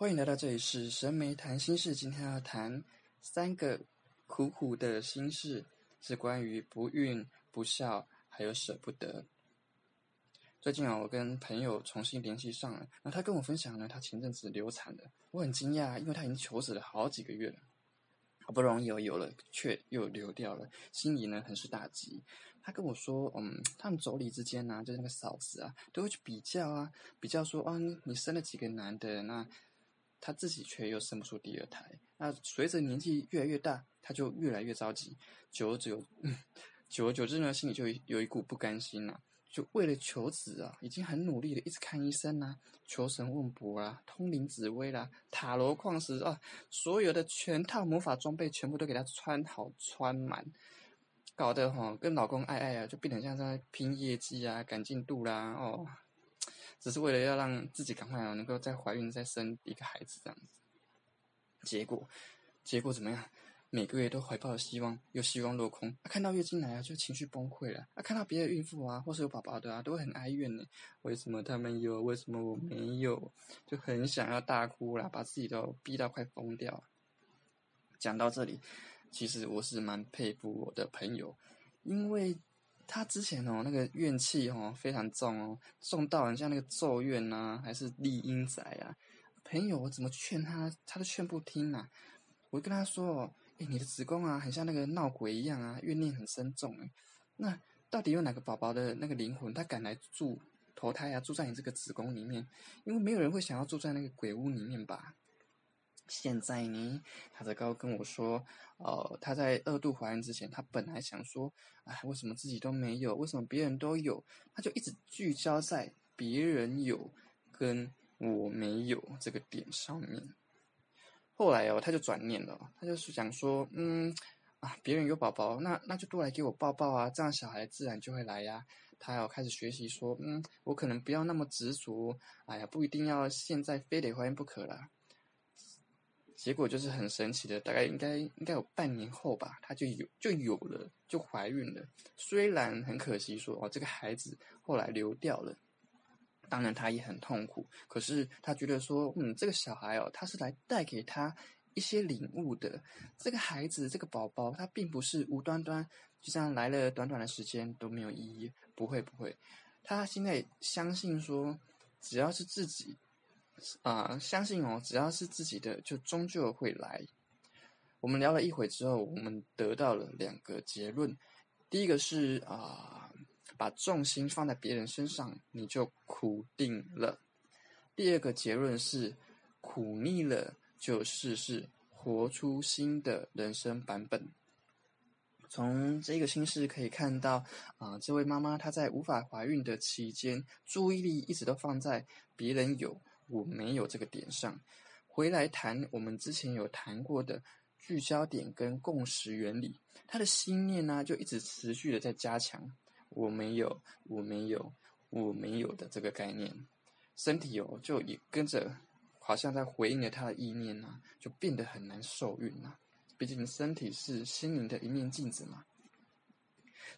欢迎来到这里是神媒谈心事。今天要谈三个苦苦的心事，是关于不孕、不孝，还有舍不得。最近啊，我跟朋友重新联系上了，然后他跟我分享呢，他前阵子流产了，我很惊讶，因为他已经求子了好几个月了，好不容易有有了，却又流掉了，心里呢很是大急。他跟我说，嗯，他们妯娌之间呢，就是那个嫂子啊，都会去比较啊，比较说，啊，你你生了几个男的，那他自己却又生不出第二胎。那随着年纪越来越大，他就越来越着急，久而久，久而久之呢，心里就有一股不甘心呐。就为了求子啊，已经很努力的，一直看医生呐，求神问卜啊，通灵紫薇啦，塔罗矿石啊，所有的全套魔法装备全部都给他穿好穿满，搞得哈跟老公爱爱啊，就变得像在拼业绩啊，赶进度啦，哦，只是为了要让自己赶快啊能够再怀孕再生一个孩子这样子，结果结果怎么样？每个月都怀抱希望，又希望落空。看到月经来啊，就情绪崩溃了。啊，看到别的孕妇啊，或是有宝宝的啊，都会很哀怨呢。为什么他们有，为什么我没有？就很想要大哭啦，把自己都逼到快疯掉。讲到这里，其实我是蛮佩服我的朋友，因为他之前哦那个怨气哦非常重哦，重到很像那个咒怨呐，还是丽婴仔啊。朋友我怎么劝他，他都劝不听呐。我跟他说哦。哎，你的子宫啊，很像那个闹鬼一样啊，怨念很深重哎。那到底有哪个宝宝的那个灵魂，他敢来住投胎啊，住在你这个子宫里面？因为没有人会想要住在那个鬼屋里面吧？现在呢，他在刚跟我说，哦，他在二度怀孕之前，他本来想说，哎，为什么自己都没有？为什么别人都有？他就一直聚焦在别人有跟我没有这个点上面。后来哦，他就转念了，他就是想说，嗯，啊，别人有宝宝，那那就多来给我抱抱啊，这样小孩自然就会来呀。他要开始学习说，嗯，我可能不要那么执着，哎呀，不一定要现在非得怀孕不可了。结果就是很神奇的，大概应该应该有半年后吧，她就有就有了，就怀孕了。虽然很可惜说，哦，这个孩子后来流掉了。当然，他也很痛苦。可是他觉得说，嗯，这个小孩哦，他是来带给他一些领悟的。这个孩子，这个宝宝，他并不是无端端就这样来了，短短的时间都没有意义。不会，不会。他现在相信说，只要是自己啊，相信哦，只要是自己的，就终究会来。我们聊了一会之后，我们得到了两个结论。第一个是啊。把重心放在别人身上，你就苦定了。第二个结论是，苦腻了就试试活出新的人生版本。从这个心事可以看到，啊，这位妈妈她在无法怀孕的期间，注意力一直都放在别人有我没有这个点上。回来谈我们之前有谈过的聚焦点跟共识原理，他的心念呢就一直持续的在加强。我没有，我没有，我没有的这个概念，身体哦就也跟着，好像在回应了他的意念呐，就变得很难受孕呐。毕竟身体是心灵的一面镜子嘛，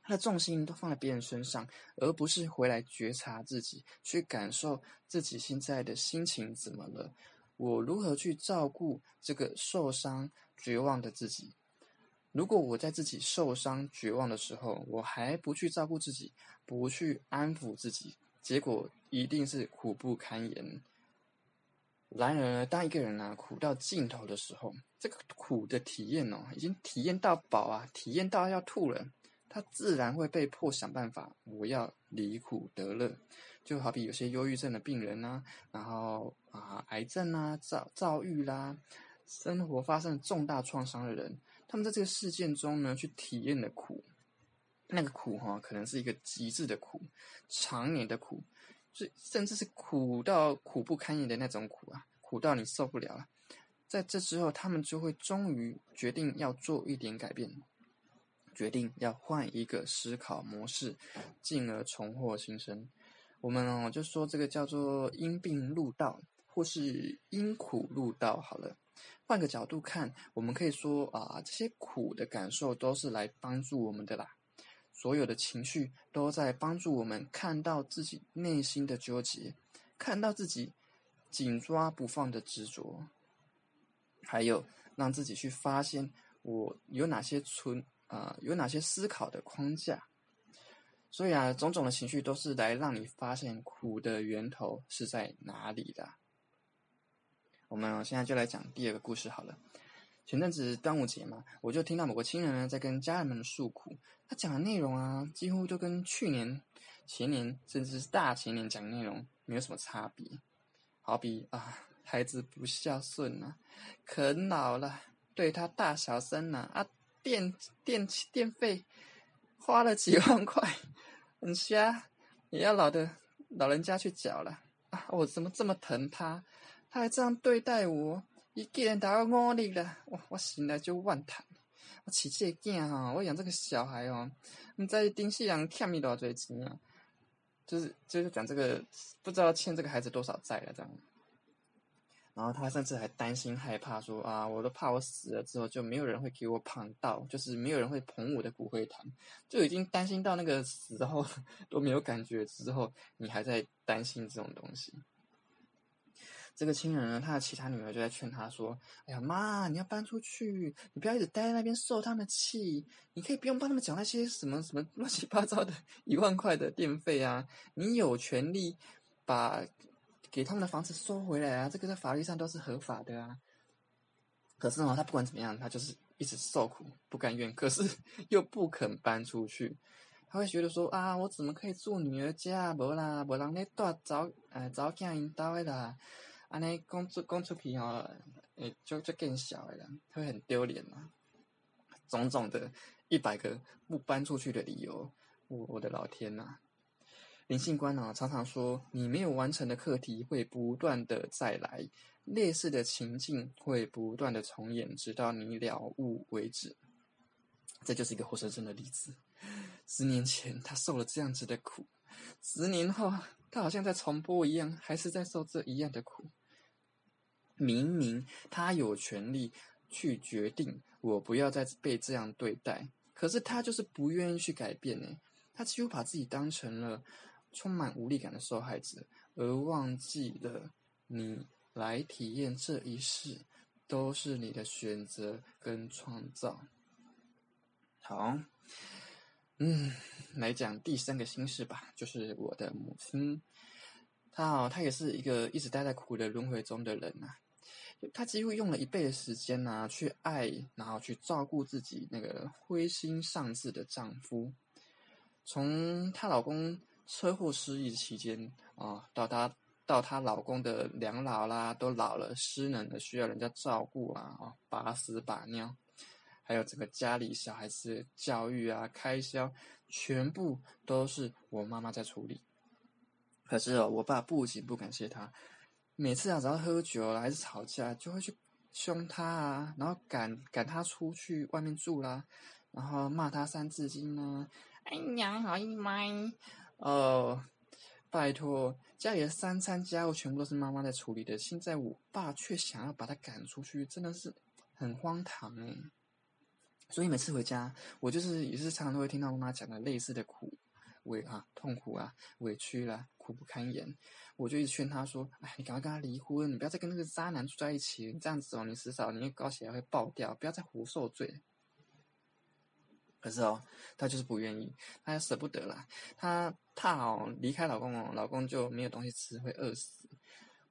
他的重心都放在别人身上，而不是回来觉察自己，去感受自己现在的心情怎么了，我如何去照顾这个受伤、绝望的自己。如果我在自己受伤、绝望的时候，我还不去照顾自己，不去安抚自己，结果一定是苦不堪言。然而，当一个人啊苦到尽头的时候，这个苦的体验哦，已经体验到饱啊，体验到要吐了，他自然会被迫想办法，我要离苦得乐。就好比有些忧郁症的病人呐，然后啊，癌症啊、躁躁郁啦，生活发生重大创伤的人。他们在这个事件中呢，去体验的苦，那个苦哈，可能是一个极致的苦，常年的苦，是甚至是苦到苦不堪言的那种苦啊，苦到你受不了了。在这之后，他们就会终于决定要做一点改变，决定要换一个思考模式，进而重获新生。我们哦，就说这个叫做因病入道，或是因苦入道，好了。换个角度看，我们可以说啊，这些苦的感受都是来帮助我们的啦。所有的情绪都在帮助我们看到自己内心的纠结，看到自己紧抓不放的执着，还有让自己去发现我有哪些存啊，有哪些思考的框架。所以啊，种种的情绪都是来让你发现苦的源头是在哪里的。我们现在就来讲第二个故事好了。前阵子端午节嘛，我就听到某个亲人呢在跟家人们诉苦，他讲的内容啊，几乎都跟去年、前年甚至是大前年讲的内容没有什么差别。好比啊，孩子不孝顺啊，啃老了，对他大小声呐，啊，电电电费花了几万块。很瞎，也要老的老人家去缴了啊！我怎么这么疼他？他还这样对待我，一个人打到我里了，我我醒来就万叹。我起这囝哈，我养这个小孩哦，你在丁西阳欠你多少钱啊？就是就是讲这个，不知道欠这个孩子多少债了这样。然后他甚至还担心害怕，说啊，我都怕我死了之后就没有人会给我捧到，就是没有人会捧我的骨灰坛，就已经担心到那个时候 都没有感觉之后，你还在担心这种东西。这个亲人呢，他的其他女儿就在劝他说：“哎呀妈，你要搬出去，你不要一直待在那边受他们气，你可以不用帮他们缴那些什么什么乱七八糟的 一万块的电费啊，你有权利把。”给他们的房子收回来啊，这个在法律上都是合法的啊。可是呢，他不管怎么样，他就是一直受苦不甘愿，可是又不肯搬出去。他会觉得说啊，我怎么可以住女儿家？无啦，无人咧带早呃早囝因兜的啦。安尼讲出讲出去哦，诶，就就更小的啦，会很丢脸嘛。种种的一百个不搬出去的理由，我我的老天呐！灵性观呢，常常说，你没有完成的课题会不断的再来，类似的情境会不断的重演，直到你了悟为止。这就是一个活生生的例子。十年前他受了这样子的苦，十年后他好像在重播一样，还是在受这一样的苦。明明他有权利去决定，我不要再被这样对待，可是他就是不愿意去改变呢。他几乎把自己当成了。充满无力感的受害者，而忘记了你来体验这一世，都是你的选择跟创造。好，嗯，来讲第三个心事吧，就是我的母亲。她哦，她也是一个一直待在苦的轮回中的人呐。她几乎用了一辈的时间呐，去爱，然后去照顾自己那个灰心丧志的丈夫。从她老公。车祸失忆期间啊，到她到她老公的两老啦，都老了，失能的，需要人家照顾啊，啊，把屎把尿，还有整个家里小孩子教育啊，开销，全部都是我妈妈在处理。可是哦，我爸不仅不感谢她，每次啊只要喝酒了还是吵架，就会去凶她啊，然后赶赶她出去外面住啦，然后骂她三字经呢，哎娘好姨妈。哦，拜托，家里的三餐家务全部都是妈妈在处理的，现在我爸却想要把他赶出去，真的是很荒唐哎。所以每次回家，我就是也是常常都会听到妈妈讲的类似的苦委啊、痛苦啊、委屈啦、苦不堪言，我就一直劝他说：“哎，你赶快跟他离婚，你不要再跟那个渣男住在一起，你这样子哦，你迟早你搞起来会爆掉，不要再活受罪。”可是哦，她就是不愿意，她舍不得啦。她怕哦离开老公哦，老公就没有东西吃，会饿死。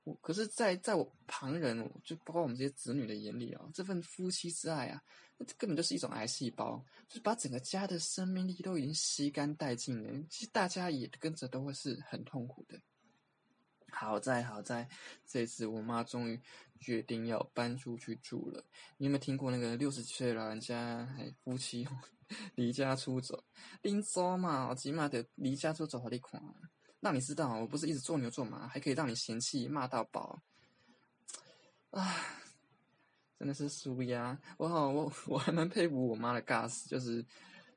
我可是，在在我旁人，就包括我们这些子女的眼里哦，这份夫妻之爱啊，那根本就是一种癌细胞，就是把整个家的生命力都已经吸干殆尽了。其实大家也跟着都会是很痛苦的。好在好在，这次我妈终于决定要搬出去住了。你有没有听过那个六十岁老人家，还夫妻 离家出走？拎走嘛，我起码得离家出走好你看，让你知道我不是一直做牛做马，还可以让你嫌弃骂到饱。啊，真的是输呀！我好，我 我还蛮佩服我妈的 gas，就是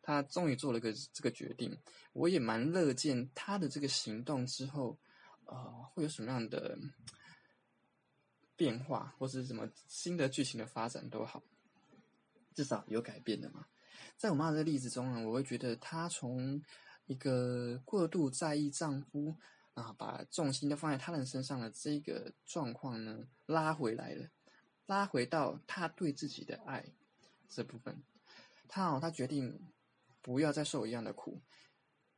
她终于做了个这个决定。我也蛮乐见她的这个行动之后。啊，会有什么样的变化，或是什么新的剧情的发展都好，至少有改变的嘛。在我妈的例子中呢，我会觉得她从一个过度在意丈夫啊，把重心都放在他人身上的这个状况呢，拉回来了，拉回到她对自己的爱这部分。她哦，她决定不要再受一样的苦，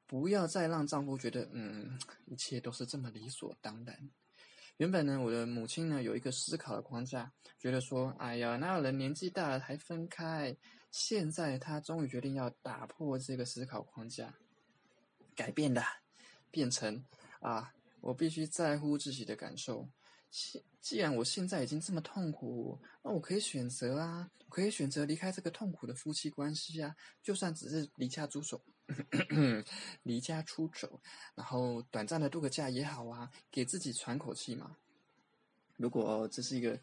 不要再让丈夫觉得，嗯，一切都是这么理所当然。原本呢，我的母亲呢有一个思考的框架，觉得说，哎呀，哪有人年纪大了还分开？现在她终于决定要打破这个思考框架，改变的，变成啊，我必须在乎自己的感受。既既然我现在已经这么痛苦，那我可以选择啊，可以选择离开这个痛苦的夫妻关系啊，就算只是离家出走。离家出走，然后短暂的度个假也好啊，给自己喘口气嘛。如果这是一个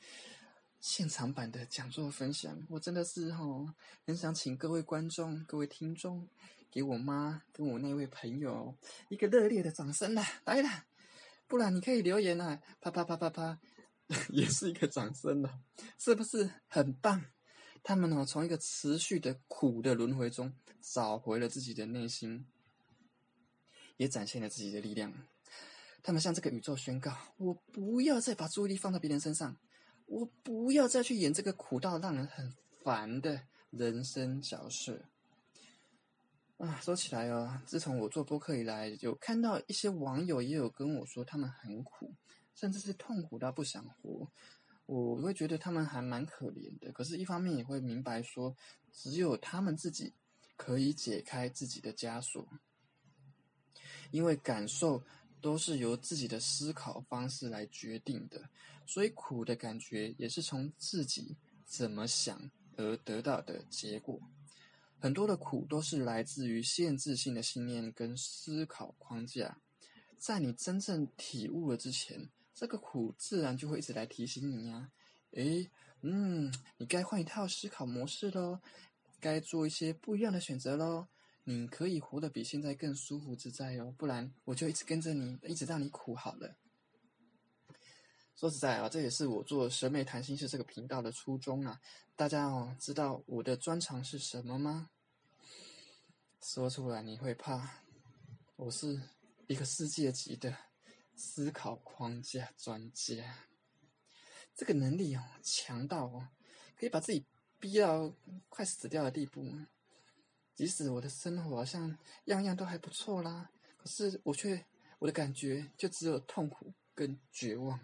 现场版的讲座分享，我真的是哈，很想请各位观众、各位听众，给我妈跟我那位朋友一个热烈的掌声啦！来啦，不然你可以留言啊，啪啪啪啪啪，也是一个掌声了，是不是很棒？他们呢，从一个持续的苦的轮回中找回了自己的内心，也展现了自己的力量。他们向这个宇宙宣告：我不要再把注意力放在别人身上，我不要再去演这个苦到让人很烦的人生角色。啊，说起来哦，自从我做播客以来，有看到一些网友也有跟我说，他们很苦，甚至是痛苦到不想活。我会觉得他们还蛮可怜的，可是，一方面也会明白说，只有他们自己可以解开自己的枷锁，因为感受都是由自己的思考方式来决定的，所以苦的感觉也是从自己怎么想而得到的结果。很多的苦都是来自于限制性的信念跟思考框架，在你真正体悟了之前。这个苦自然就会一直来提醒你呀，诶，嗯，你该换一套思考模式喽，该做一些不一样的选择喽，你可以活得比现在更舒服自在哦，不然我就一直跟着你，一直让你苦好了。说实在啊，这也是我做审美谈心事这个频道的初衷啊。大家哦，知道我的专长是什么吗？说出来你会怕，我是一个世界级的。思考框架专家，这个能力哦强到哦，可以把自己逼到快死掉的地步。即使我的生活好像样样都还不错啦，可是我却我的感觉就只有痛苦跟绝望。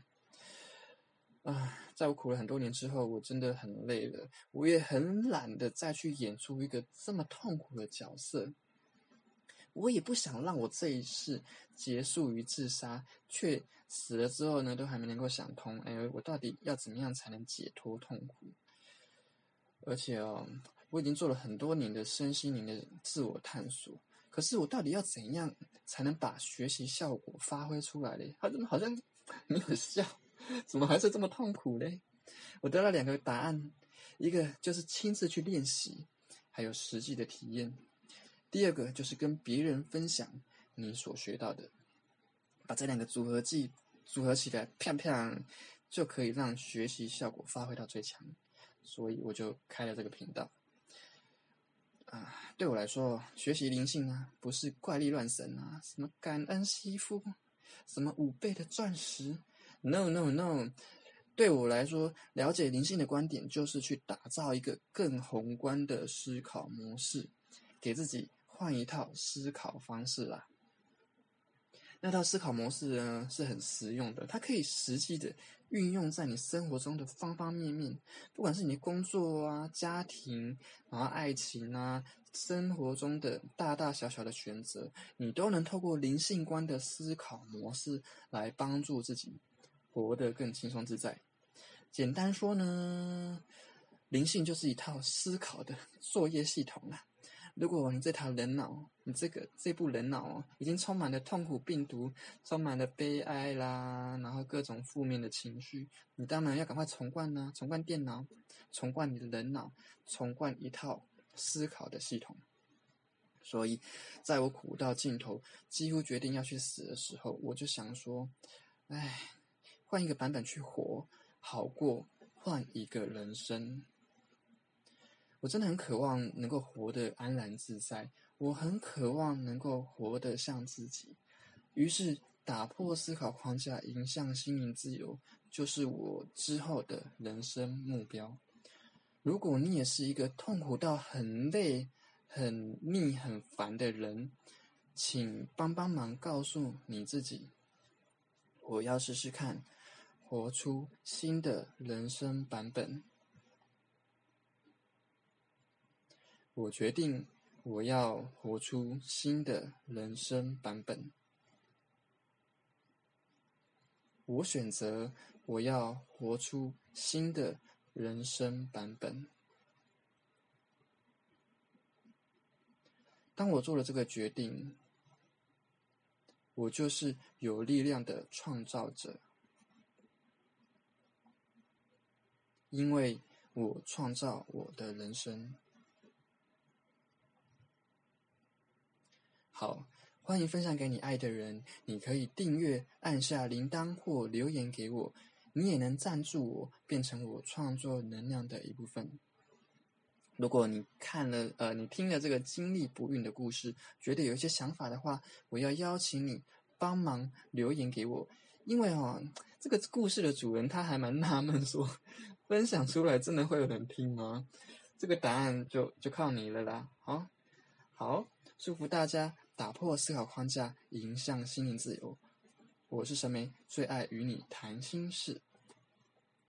啊，在我苦了很多年之后，我真的很累了，我也很懒得再去演出一个这么痛苦的角色。我也不想让我这一世结束于自杀，却死了之后呢，都还没能够想通。哎，我到底要怎么样才能解脱痛苦？而且哦，我已经做了很多年的身心灵的自我探索，可是我到底要怎样才能把学习效果发挥出来嘞？好像好像没有效，怎么还是这么痛苦嘞？我得到两个答案，一个就是亲自去练习，还有实际的体验。第二个就是跟别人分享你所学到的，把这两个组合技组合起来，啪啪就可以让学习效果发挥到最强。所以我就开了这个频道。啊，对我来说，学习灵性啊，不是怪力乱神啊，什么感恩媳妇，什么五倍的钻石，no no no。对我来说，了解灵性的观点，就是去打造一个更宏观的思考模式，给自己。换一套思考方式啦。那套思考模式呢是很实用的，它可以实际的运用在你生活中的方方面面，不管是你的工作啊、家庭，然后爱情啊，生活中的大大小小的选择，你都能透过灵性观的思考模式来帮助自己活得更轻松自在。简单说呢，灵性就是一套思考的作业系统啊。如果你这套人脑，你这个这部人脑哦，已经充满了痛苦病毒，充满了悲哀啦，然后各种负面的情绪，你当然要赶快重灌呢，重灌电脑，重灌你的人脑，重灌一套思考的系统。所以，在我苦到尽头，几乎决定要去死的时候，我就想说，哎，换一个版本去活，好过换一个人生。我真的很渴望能够活得安然自在，我很渴望能够活得像自己。于是，打破思考框架，迎向心灵自由，就是我之后的人生目标。如果你也是一个痛苦到很累、很腻、很烦的人，请帮帮忙，告诉你自己：我要试试看，活出新的人生版本。我决定，我要活出新的人生版本。我选择，我要活出新的人生版本。当我做了这个决定，我就是有力量的创造者，因为我创造我的人生。好，欢迎分享给你爱的人。你可以订阅、按下铃铛或留言给我。你也能赞助我，变成我创作能量的一部分。如果你看了呃，你听了这个经历不孕的故事，觉得有一些想法的话，我要邀请你帮忙留言给我。因为哦，这个故事的主人他还蛮纳闷，说分享出来 真的会有人听吗？这个答案就就靠你了啦。好，好，祝福大家。打破思考框架，迎向心灵自由。我是神梅，最爱与你谈心事。